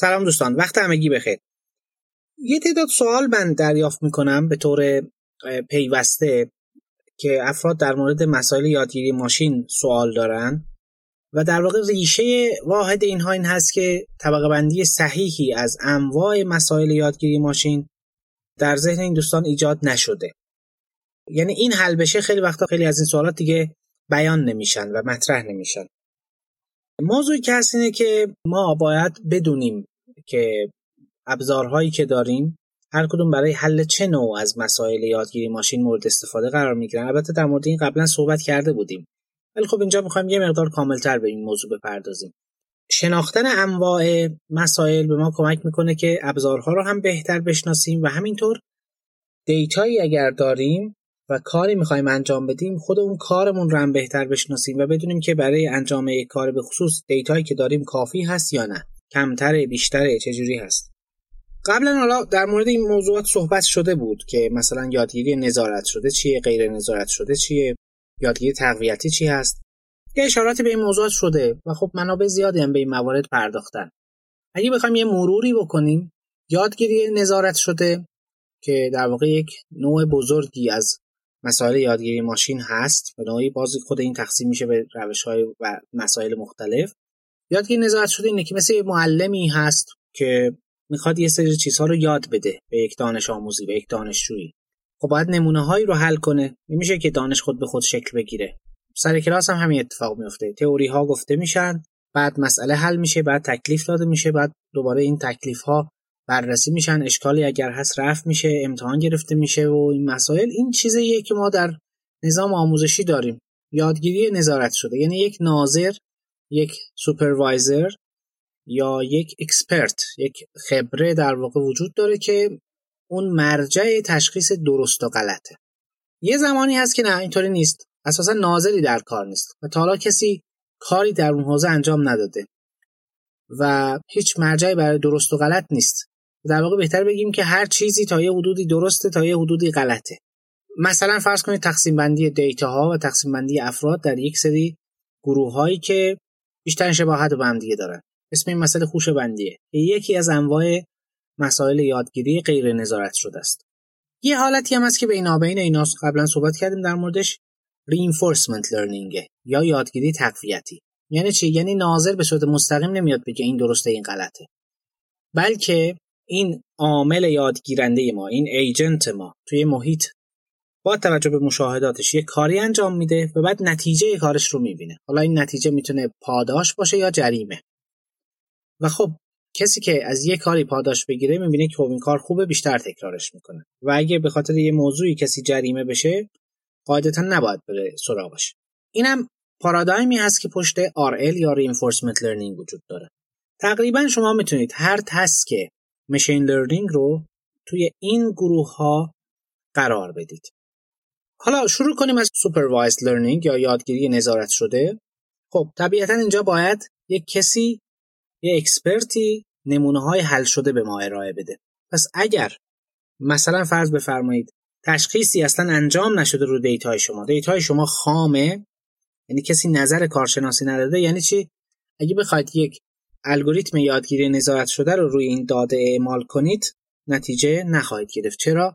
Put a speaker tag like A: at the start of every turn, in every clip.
A: سلام دوستان وقت همگی بخیر. یه تعداد سوال من دریافت می‌کنم به طور پیوسته که افراد در مورد مسائل یادگیری ماشین سوال دارن و در واقع ریشه واحد اینها این هست که طبقه بندی صحیحی از انواع مسائل یادگیری ماشین در ذهن این دوستان ایجاد نشده. یعنی این حل بشه خیلی وقتا خیلی از این سوالات دیگه بیان نمیشن و مطرح نمیشن. موضوعی که هست اینه که ما باید بدونیم که ابزارهایی که داریم هر کدوم برای حل چه نوع از مسائل یادگیری ماشین مورد استفاده قرار می‌گیرن. البته در مورد این قبلا صحبت کرده بودیم. ولی خب اینجا می‌خوایم یه مقدار کاملتر به این موضوع بپردازیم. شناختن انواع مسائل به ما کمک می‌کنه که ابزارها رو هم بهتر بشناسیم و همینطور data یی اگر داریم و کاری می‌خوایم انجام بدیم خود اون کارمون رو هم بهتر بشناسیم و بدونیم که برای انجام یک کار به خصوص data یی که داریم کافی هست یا نه کمتره بیشتره چجوری هست. قبلا حالا در مورد این موضوعات صحبت شده بود که مثلا یادگیری نظارت شده چیه غیر نظارت شده چیه یادگیری تقویتی چی هست. یه اشاراتی به این موضوعات شده و خب منابع زیادی هم به این موارد پرداختن. اگه بخوایم یه مروری بکنیم یادگیری نظارت شده که در واقع یک نوع بزرگی از مسائل یادگیری ماشین هست و نوعی بازی خود این تقسیم میشه به روش های و مسائل مختلف. یادگیری نظارت شده اینه که مثل معلمی هست که می‌خواد یه سری چیزها رو یاد بده به یک دانش آموزی به یک دانشجویی. خب باید نمونه هایی رو حل کنه. نمیشه که دانش خود به خود شکل بگیره. سر کلاس هم همین اتفاق میفته تئوری ها گفته میشن بعد مسئله حل میشه بعد تکلیف داده میشه بعد دوباره این تکلیف ها بررسی میشن اشکالی اگر هست رفت میشه امتحان گرفته میشه و این مسائل. این چیزیه که ما در نظام آموزشی داریم. یادگیری نظارت شده. یعنی یک ناظر یک supervisor یا یک expert یک خبره در واقع وجود داره که اون مرجع تشخیص درست و غلطه. یه زمانی هست که نه اینطوری نیست. اساسا ناظری در کار نیست. و تا حالا کسی کاری در اون حوزه انجام نداده. و هیچ مرجعی برای درست و غلط نیست. در واقع بهتر بگیم که هر چیزی تا یه حدودی درسته تا یه حدودی غلطه. مثلا فرض کنید تقسیم بندی دیتا ها و تقسیم بندی افراد در یک سری گروه هایی که بیشتر شباهت به هم دیگه دارن. اسم این مسئله خوش بندیه. یکی از انواع مسائل یادگیری غیر نظارت شده است. یه حالتی هم هست که بینابین اینا قبلا صحبت کردیم در موردش. reinforcement learning یا یادگیری تقویتی. یعنی چی؟ یعنی ناظر به صورت مستقیم نمیاد بگه این درسته این غلطه. بلکه این عامل یادگیرنده ما این ایجنت ما توی محیط با توجه به مشاهداتش یه کاری انجام میده و بعد نتیجه کارش رو می‌بینه. حالا این نتیجه می‌تونه پاداش باشه یا جریمه. و خب کسی که از یه کاری پاداش بگیره می‌بینه که خب این کار خوبه بیشتر تکرارش می‌کنه. و اگه به خاطر یه موضوعی کسی جریمه بشه قاعدتا نباید بره سراغش. اینم پارادایمی هست که پشت RL یا Reinforcement Learning وجود داره. تقریبا شما می‌تونید هر task machine learning رو توی این گروه ها قرار بدید. حالا شروع کنیم از supervised learning یا یادگیری نظارت شده. خب طبیعتا اینجا باید یک کسی یه expert ی نمونه های حل شده به ما ارائه بده. پس اگر مثلا فرض بفرمایید تشخیصی اصلا انجام نشده رو data ی شما data ی شما خامه یعنی کسی نظر کارشناسی نداده یعنی چی؟ اگه بخواید یک الگوریتم یادگیری نظارت شده رو روی این داده اعمال کنید نتیجه نخواهید گرفت. چرا؟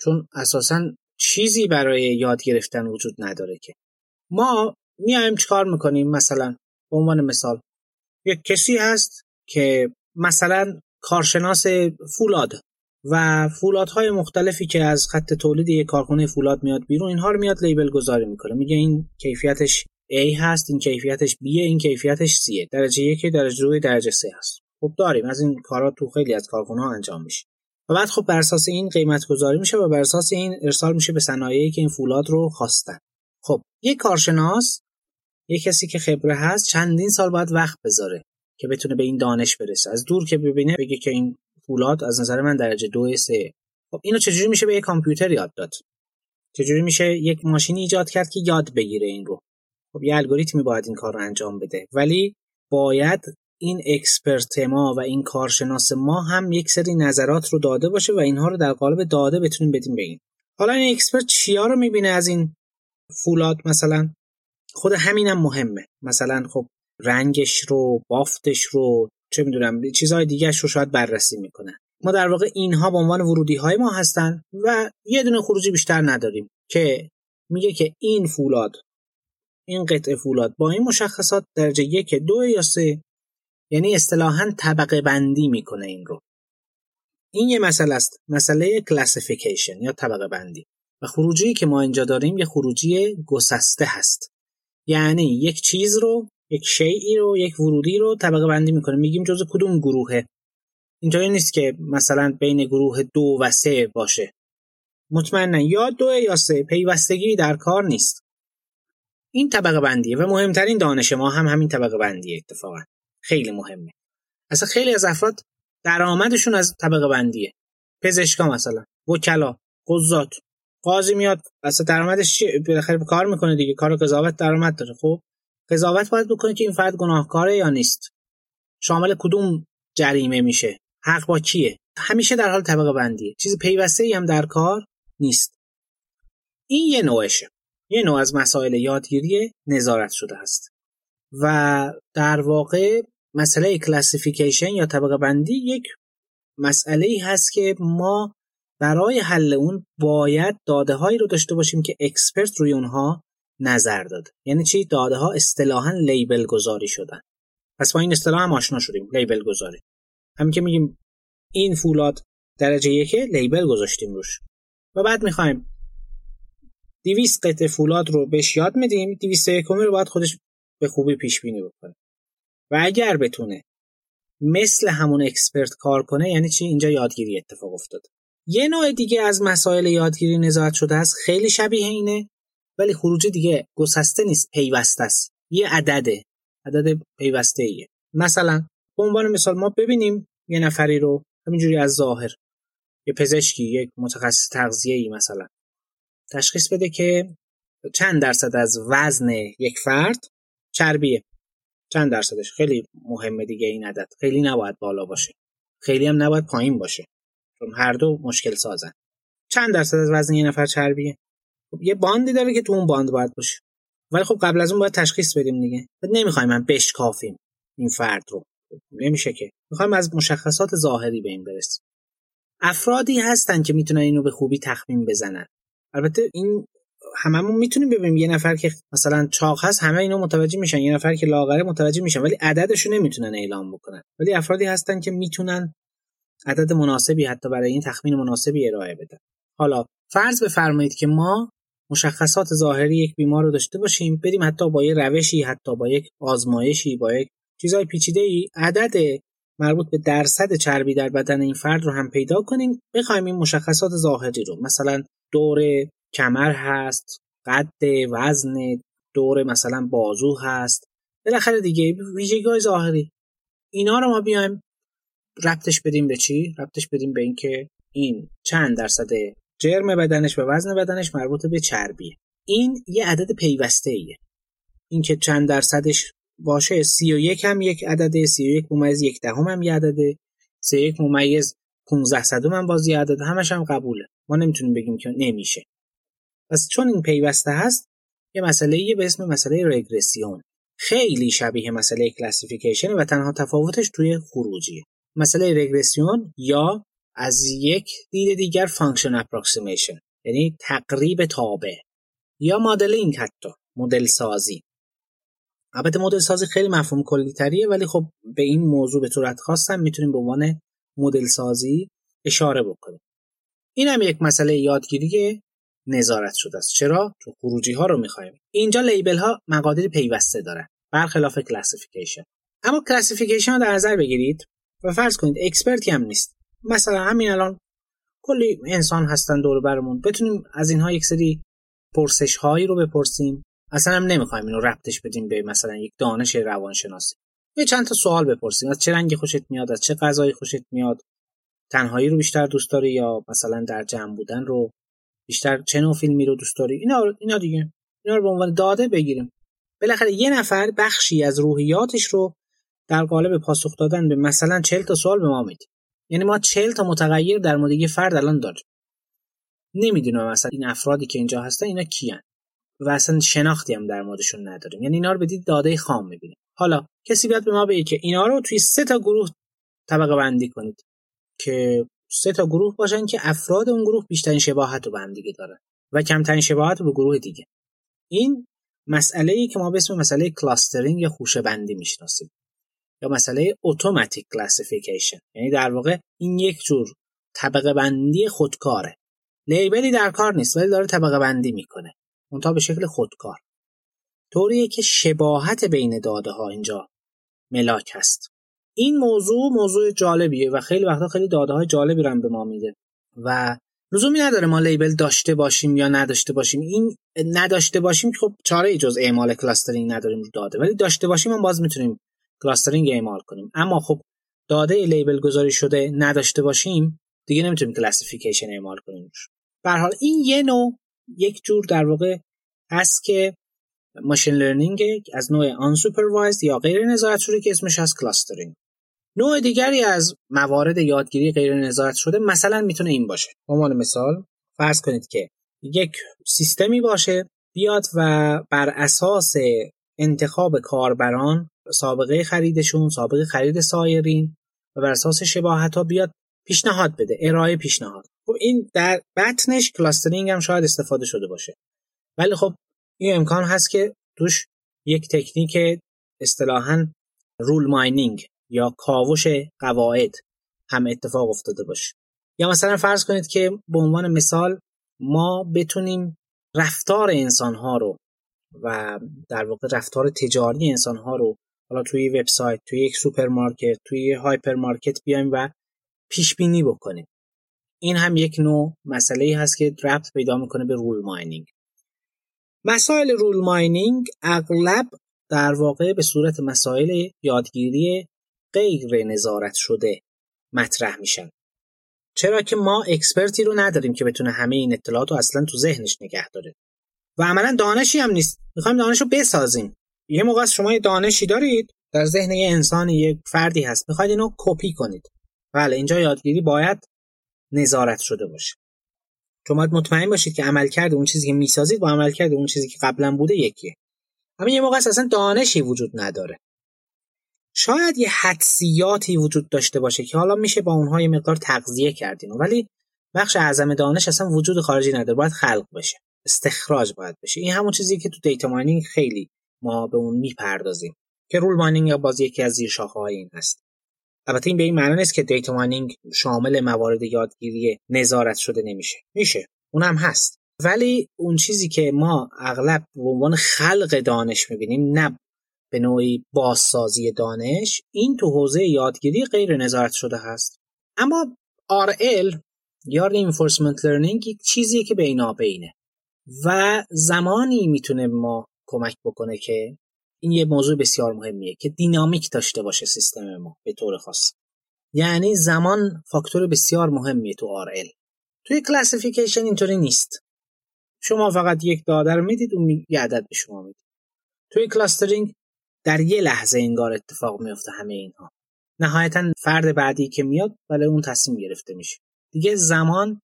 A: چون اساسا چیزی برای یاد گرفتن وجود نداره که. ما میایم چیکار می‌کنیم؟ مثلا به عنوان مثال یک کسی هست که مثلا کارشناس فولاد و فولادهای مختلفی که از خط تولید یک کارخونه فولاد میاد بیرون اینها رو میاد لیبل گذاری می‌کنه. میگه این کیفیتش A هست این کیفیتش B این کیفیتش C. درجه یک درجه دو درجه سه هست. خب داریم از این کارا تو خیلی از کارخونه ها انجام میشه. و بعد خب بر اساس این قیمت گذاری میشه و بر اساس این ارسال میشه به صنایعی که این فولاد رو خواستن. خب یک کارشناس یک کسی که خبره هست چندین سال باید وقت بذاره که بتونه به این دانش برسه. از دور که ببینه بگه که این فولاد از نظر من درجه دو سه. خب اینو چجوری میشه به یک کامپیوتر یاد داد؟ چجوری میشه یک ماشینی ایجاد کرد که یاد بگیره این رو؟ خب یه الگوریتمی باید این کار رو انجام بده. ولی باید این expert ما و این کارشناس ما هم یک سری نظرات رو داده باشه و اینها رو در قالب داده بتونیم بدیم به این. حالا این expert چیا رو می‌بینه از این فولاد مثلا؟ خود همینم هم مهمه. مثلا خب رنگش رو بافتش رو چه می‌دونم چیزهای دیگه رو شاید بررسی می‌کنن ما در واقع اینها به عنوان ورودی های ما هستن و یه دونه خروجی بیشتر نداریم که میگه که این فولاد این قطعه فولاد با این مشخصات درجه یک دو یا سه یعنی اصطلاحا طبقه بندی می‌کنه این رو. این یه مسئله است مسئله کلاسیفیکیشن یا طبقه بندی. و خروجی که ما اینجا داریم یه خروجی گسسته هست. یعنی یک چیز رو یک شیعی رو یک ورودی رو طبقه بندی می‌کنه. میگیم جزء کدوم گروهه؟ اینطوری نیست که مثلا بین گروه دو و سه باشه. مطمئنا یا دو یا سه پیوستگی در کار نیست. این طبقه بندیه و مهمترین دانش ما هم همین طبقه بندیه اتفاقا. خیلی مهمه. اصلا خیلی از افراد درآمدشون از طبقه بندیه. پزشکا مثلا وکلا قضات. قاضی میاد اصلا درآمدش چیه؟ بالاخره کار می‌کنه دیگه کار قضاوت درآمد داره. خب قضاوت باید بکنه که این فرد گناهکاره یا نیست؟ شامل کدوم جریمه میشه؟ حق با کیه؟ همیشه در حال طبقه بندیه. چیز پیوسته ای هم در کار نیست. این یه نوعشه. یه نوع از مسائل یادگیری نظارت شده هست و در واقع مسئله classification یا طبقه بندی یک مسئله ای هست که ما برای حل اون باید داده هایی رو داشته باشیم که expert روی اونها نظر داده. یعنی چی؟ داده ها اصطلاحا label گذاری شدن. پس با این اصطلاح هم آشنا شدیم label گذاری همین که میگیم این فولاد درجه یک label گذاشتیم روش. و بعد می‌خوایم 200 قطعه فولاد رو بهش یاد میدیم. 200 یکمی رو باید خودش به خوبی پیش بینی بکنه. و اگر بتونه مثل همون expert کار کنه یعنی چی؟ اینجا یادگیری اتفاق افتاد. یه نوع دیگه از مسائل یادگیری نظارت شده است. خیلی شبیه اینه ولی خروجی دیگه گسسته نیست پیوسته است. یه عدده عدد پیوسته ایه مثلا به عنوان مثال ما ببینیم یه نفری رو همینجوری از ظاهر یه پزشکی یک متخصص تغذیه ای مثلا. تشخیص بده که چند درصد از وزن یک فرد چربیه. چند درصدش؟ خیلی مهمه دیگه این عدد. خیلی نباید بالا باشه. خیلی هم نباید پایین باشه. چون هر دو مشکل سازن. چند درصد از وزن یه نفر چربیه؟ خب یه باندی داره که تو اون باند باید باشه. ولی خب قبل از اون باید تشخیص بدیم دیگه. نمی‌خوایم من بشکافیم این فرد رو. نمیشه که. می‌خوایم از مشخصات ظاهری به این برسیم. افرادی هستن که می‌تونن اینو به خوبی تخمین بزنن. البته این هممون می‌تونیم ببینیم. یه نفر که مثلا چاق هست همه اینو متوجه میشن. یه نفر که لاغره متوجه میشن. ولی عددش رو نمی‌تونن اعلام بکنن. ولی افرادی هستن که می‌تونن عدد مناسبی حتی برای این تخمین مناسبی ارائه بدن. حالا فرض بفرمایید که ما مشخصات ظاهری یک بیمار رو داشته باشیم بریم حتی با یه روشی حتی با یک آزمایشی با یک چیزای پیچیده ای عدد مربوط به درصد چربی در بدن این فرد رو هم پیدا کنیم. بخوایم این مشخصات ظاهری رو مثلا دور کمر هست قد وزن دور مثلا بازو هست. بالاخره دیگه ویژگی ظاهری. اینا رو ما بیایم ربطش بدیم به چی؟ ربطش بدیم به اینکه این چند درصد جرم بدنش و وزن بدنش مربوط به چربیه این یه عدد پیوسته ایه اینکه چند درصدش باشه سی و یک هم یک عدده سی و یک ممیز یک دهم هم یه عدده سی یک ممیز 15 صدم هم باز یه عدده همش هم قبوله. ما نمی‌تونیم بگیم که نمیشه. پس چون این پیوسته هست یه مسئله به اسم مسئله رگرسیون. خیلی شبیه مسئله classification و تنها تفاوتش توی خروجیه. مسئله regression یا از یک دید دیگر function approximation یعنی تقریب تابع. یا مدلینگ حتی مدل سازی. البته مدل سازی خیلی مفهوم کلی تریه ولی خب به این موضوع به صورت خاص هم می‌تونیم به عنوان مدل سازی اشاره بکنیم. این هم یک مسئله یادگیری نظارت شده است. چرا؟ تو خروجی ها رو می‌خوایم. اینجا label ها مقادیر پیوسته دارن. برخلاف classification. اما classification رو در نظر بگیرید و فرض کنید expert ی هم نیست. مثلا همین الان کلی انسان هستن دور برمون. بتونیم از اینها یک سری پرسش هایی رو بپرسیم. اصلا هم نمی‌خوایم اینو ربطش بدیم به مثلا یک دانش روانشناسی. یه چند تا سوال بپرسیم. از چه رنگی خوشت میاد؟ از چه غذایی خوشت میاد؟ تنهایی رو بیشتر دوست داری یا مثلا در جمع بودن رو بیشتر چه نوع فیلمی رو دوست داری؟ اینا اینا دیگه. اینا رو به عنوان داده بگیریم. بالاخره یه نفر بخشی از روحیاتش رو در قالب پاسخ دادن به مثلا 40 تا سوال به ما میده. یعنی ما 40 تا متغیر در مورد یه فرد الان داریم. نمی‌دونم مثلا این افرادی که اینجا هستن اینا کیان و اصلا شناختی هم در موردشون نداریم. یعنی اینا رو بدید داده خام می‌بینیم. حالا کسی بیاد به ما بگه که اینا رو توی سه تا گروه طبقه بندی کنید. که سه تا گروه باشن که افراد اون گروه بیشترین شباهت رو به هم دیگه دارن و کمترین شباهت رو به گروه دیگه. این مسئله ای که ما به اسم مسئله کلاسترینگ یا خوشه بندی می‌شناسیم یا مسئله اتوماتیک کلاسیفیکیشن یعنی در واقع این یک جور طبقه بندی خودکاره. لیبلی در کار نیست ولی داره طبقه بندی می‌کنه. اونتا به شکل خودکار. طوریه که شباهت بین داده ها اینجا ملاک هست. این موضوع موضوع جالبیه و خیلی وقتا خیلی داده های جالبی رو به ما میده. و لزومی نداره ما label داشته باشیم یا نداشته باشیم. این نداشته باشیم خب چاره جز اعمال clustering نداریم رو داده. ولی داشته باشیم هم باز می‌تونیم clustering اعمال کنیم. اما خب داده label گذاری شده نداشته باشیم دیگه نمی‌تونیم classification اعمال کنیم به حال این یه نوع یک جور در واقع هست که machine learning از نوع آن یا غیر نظارت شده که اسمش از clustering. نوع دیگری از موارد یادگیری غیر نظارت شده مثلا می‌تونه این باشه. به عنوان مثال فرض کنید که یک سیستمی باشه بیاد و بر اساس انتخاب کاربران سابقه خریدشون سابقه خرید سایرین و بر اساس شباهت ها بیاد پیشنهاد بده ارائه پیشنهاد. خب این در بطنش clustering هم شاید استفاده شده باشه. ولی خب این امکان هست که توش یک تکنیک اصطلاحا rule mining یا کاوش قواعد هم اتفاق افتاده باشه. یا مثلا فرض کنید که به عنوان مثال ما بتونیم رفتار انسان ها رو و در واقع رفتار تجاری انسان ها رو حالا توی وبسایت توی یک سوپرمارکت توی هایپرمارکت بیایم و پیش بینی بکنیم. این هم یک نوع مسئله ای هست که ربط پیدا می‌کنه به rule mining. مسائل rule mining اغلب در واقع به صورت مسائل یادگیری غیر نظارت شده مطرح میشن. چرا که ما expert ی رو نداریم که بتونه همه این اطلاعات رو اصلا تو ذهنش نگه داره. و عملا دانشی هم نیست. می‌خوایم دانش رو بسازیم. یه موقع شما یه دانشی دارید در ذهن یه انسان یک فردی هست. می‌خواید اینو کپی کنید. بله اینجا یادگیری باید نظارت شده باشه. چون باید مطمئن باشید که عملکرد اون چیزی که می‌سازید با عملکرد اون چیزی که قبلا بوده یکیه. اما یه موقع اصلا دانشی وجود نداره. شاید یه حدسیاتی وجود داشته باشه که حالا میشه با اونها یه مقدار تغذیه کردیم ولی بخش اعظم دانش اصلا وجود خارجی نداره. باید خلق بشه. استخراج باید بشه. این همون چیزی که تو دیتا ماینینگ خیلی ما به اون می‌پردازیم. که رول ماینینگ باز یکی از زیر شاخه های این هست. البته این به این معنی نیست که دیتا ماینینگ شامل موارد یادگیری نظارت شده نمیشه. میشه. اون هم هست. ولی اون چیزی که ما اغلب به عنوان خلق دانش می‌بینیم نه. به نوعی بازسازی دانش این تو حوزه یادگیری غیر نظارت شده هست. اما RL یا Reinforcement Learning یک چیزیه که بینابینه و زمانی می‌تونه ما کمک بکنه که این یه موضوع بسیار مهمیه که دینامیک داشته باشه سیستم ما به طور خاص. یعنی زمان فاکتور بسیار مهمیه تو RL توی کلاسیفیکیشن اینطوری نیست. شما فقط یک داده رو می‌دید اون یه عدد به شما می‌دید توی کلاسترینگ در یه لحظه انگار اتفاق میفته همه اینها. نهایتا فرد بعدی که میاد ولی اون تصمیم گرفته میشه. دیگه زمان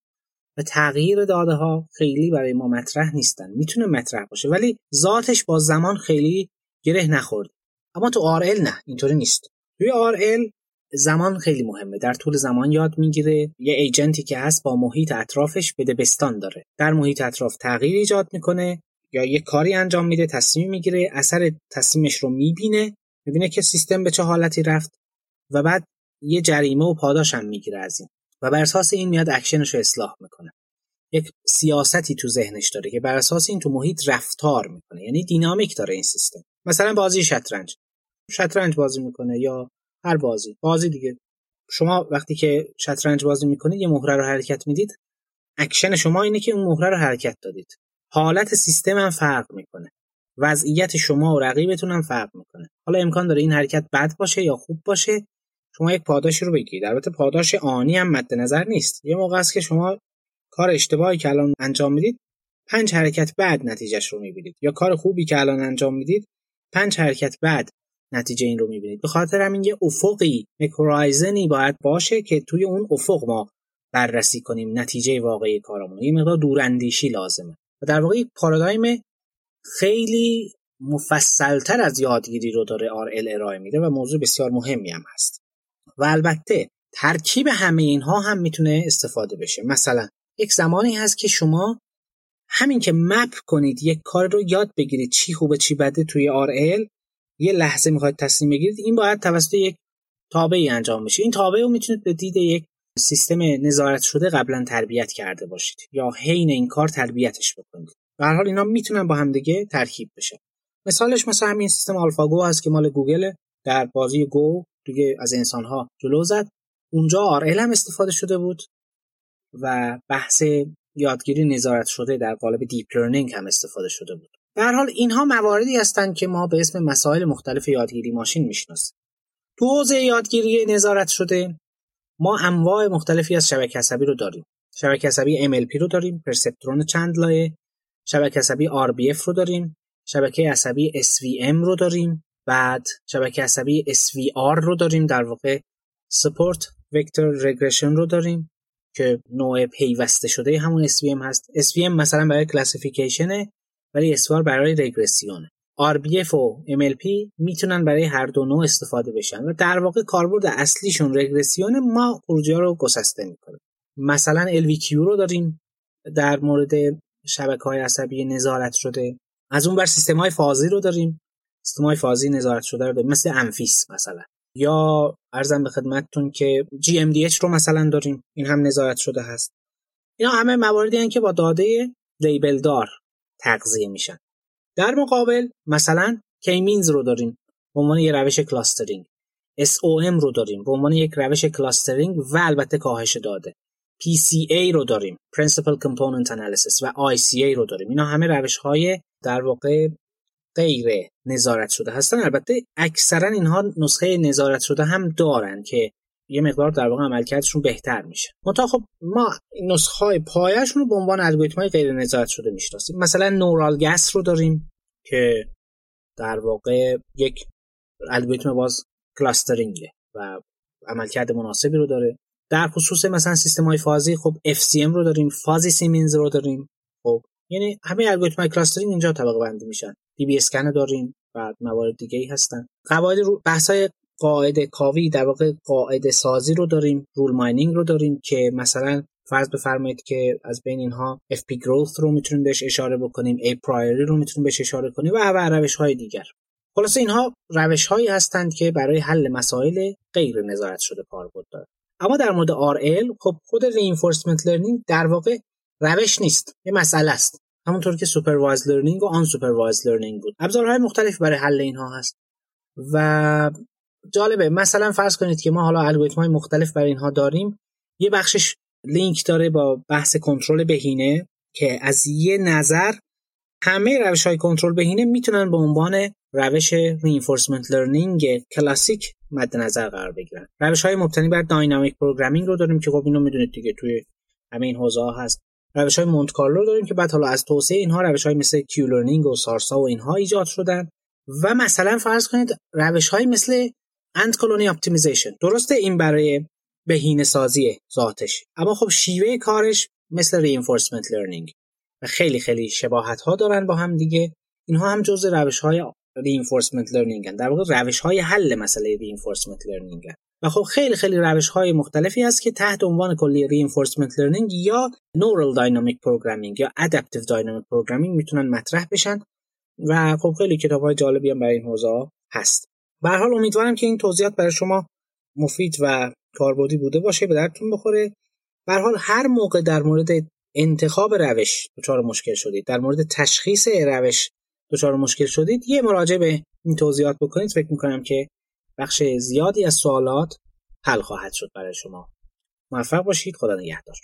A: و تغییر داده ها خیلی برای ما مطرح نیستن. می‌تونه مطرح باشه ولی ذاتش با زمان خیلی گره نخورد. اما تو RL نه اینطوری نیست. توی RL زمان خیلی مهمه. در طول زمان یاد می‌گیره. یه ایجنتی که هست با محیط اطرافش بده بستان داره. در محیط اطراف تغییر ایجاد می‌کنه. یا یه کاری انجام میده تصمیم می‌گیره اثر تصمیمش رو می‌بینه می‌بینه که سیستم به چه حالتی رفت و بعد یه جریمه و پاداش هم می‌گیره از این. و بر اساس این میاد اکشنش رو اصلاح می‌کنه. یک سیاستی تو ذهنش داره که بر اساس این تو محیط رفتار می‌کنه. یعنی دینامیک داره این سیستم. مثلا بازی شطرنج. شطرنج بازی می‌کنه یا هر بازی. بازی دیگه. شما وقتی که شطرنج بازی می‌کنید یه مهره رو حرکت می‌دید. اکشن شما اینه که اون مهره رو حرکت دادید. حالت سیستم هم فرق می‌کنه. وضعیت شما و رقیبتون هم فرق می‌کنه. حالا امکان داره این حرکت بد باشه یا خوب باشه شما یک پاداشی رو بگیرید. البته پاداش آنی هم مد نظر نیست. یه موقع است که شما کار اشتباهی که الان انجام می‌دید پنج حرکت بعد نتیجهش رو می‌بینید. یا کار خوبی که الان انجام می‌دید پنج حرکت بعد نتیجه این رو می‌بینید. به خاطر همین یه افقی مکرایزنی باید باشه که توی اون افق ما بررسی کنیم نتیجه واقعی کارمون. یه مقدار دوراندیشی لازمه. در واقع یک پارادایم خیلی مفصلتر از یادگیری رو داره RL ارائه میده و موضوع بسیار مهمی هم هست. و البته ترکیب همه اینها هم می‌تونه استفاده بشه. مثلا یک زمانی هست که شما همین که مپ کنید یک کار رو یاد بگیرید چی خوبه چی بده توی RL یه لحظه می‌خواید تصمیم بگیرید این باید توسط یک تابعی انجام بشه. این تابع رو می‌تونید به دید یک سیستم نظارت شده قبلا تربیت کرده باشید یا حین این کار تربیتش بکنید. به هر حال اینا می‌تونن با همدیگه ترکیب بشه. مثالش مثلا همین سیستم آلفاگو هست که مال گوگل در بازی گو دیگه از انسانها جلو زد. اونجا RL هم استفاده شده بود و بحث یادگیری نظارت شده در قالب deep learning هم استفاده شده بود. به هر حال اینها مواردی هستند که ما به اسم مسائل مختلف یادگیری ماشین می‌شناسیم. تو حوزه یادگیری نظارت شده ما انواع مختلفی از شبکه عصبی رو داریم. شبکه عصبی MLP رو داریم پرسپترون چند لایه. شبکه عصبی RBF رو داریم. شبکه عصبی SVM رو داریم. بعد شبکه عصبی SVR رو داریم. در واقع Support Vector Regression رو داریم که نوع پیوسته شده همون SVM هست. SVM مثلا برای کلاسیفیکیشنه ولی SVR برای رگرسیونه RBF و MLP می‌تونن برای هر دو نوع استفاده بشن و در واقع کاربرد اصلیشون رگرسیون ما خروجی رو گسسته می‌کنه. مثلا LVQ رو داریم در مورد شبکه های عصبی نظارت شده. از اون ور سیستم های فازی رو داریم. سیستم های فازی نظارت شده رو داریم. مثل ANFIS مثلا. یا عرضم به خدمتتون که GMDH رو مثلا داریم. این هم نظارت شده هست. اینا همه مواردی هستند که با داده label دار تغذیه میشن. در مقابل مثلا k-means رو داریم به عنوان یک روش clustering SOM رو داریم به عنوان یک روش کلاسترینگ و البته کاهش داده. PCA رو داریم Principal Component Analysis و ICA رو داریم. اینا همه روش های در واقع غیر نظارت شده هستن. البته اکثرا اینها نسخه نظارت شده هم دارن که یه مقدار در واقع عملکردشون بهتر میشه. منتها خب ما نسخه های پایشون رو به عنوان الگوریتم های غیر نظارت شده می‌شناسیم. مثلا نورال گس رو داریم که در واقع یک الگوریتم باز clustering ه و عملکرد مناسبی رو داره. در خصوص مثلا سیستم های فازی خب FCM رو داریم fuzzy c-means رو داریم. خب یعنی همه الگوریتم های clustering اینجا طبقه بندی میشن DBSCAN داریم و موارد دیگه ای هستن. قواعد رو بحث های قاعده کاوی در واقع قاعده سازی رو داریم rule mining رو داریم که مثلا فرض بفرمایید که از بین اینها FP growth رو می‌تونیم بهش اشاره بکنیم A priori رو می‌تونیم بهش اشاره کنیم و و روش های دیگر. خلاصه اینها روش هایی هستند که برای حل مسائل غیر نظارت شده کاربرد دارند اما در مورد RL خب خود reinforcement learning در واقع روش نیست یه مسئله است. همونطور که supervised learning و unsupervised learning بود. ابزارهای مختلفی برای حل اینها هست. و جالبه. مثلا فرض کنید که ما حالا الگوریتم های مختلف برای اینها داریم یه بخشش لینک داره با بحث کنترل بهینه که از یه نظر همه روش های کنترل بهینه می‌تونن به عنوان روش reinforcement learning کلاسیک مد نظر قرار بگیرن. روش های مبتنی بر dynamic programming رو داریم که خب اینو می‌دونید دیگه توی همه این حوزه هست. روش های مونت کارلو داریم که بعد حالا از توسعه اینها روش های مثل Q-learning و SARSA و اینها ایجاد شدن. و مثلا فرض کنید روش های مثل ant colony optimization. درسته این برای بهینه سازی ذاتش. اما خب شیوه کارش مثل reinforcement learning. و خیلی خیلی شباهت ها دارن با هم دیگه. اینها هم جزء روش های learning هن. در واقع روش های حل مسئله learning هن. و خب خیلی خیلی روش های مختلفی هست که تحت عنوان کلی reinforcement learning یا neural dynamic programming یا adaptive dynamic programming می‌تونن مطرح بشن. و خب خیلی کتاب های جالبی هم برای این حوزه هست. به حال امیدوارم که این توضیحات برای شما مفید و کاربردی بوده باشه به درتون بخوره. به حال هر موقع در مورد انتخاب روش دچار مشکل شدید در مورد تشخیص روش دچار مشکل شدید یه مراجعه به این توضیحات بکنید. فکر می‌کنم که بخش زیادی از سوالات حل خواهد شد برای شما. موفق باشید. خدا نگهدار.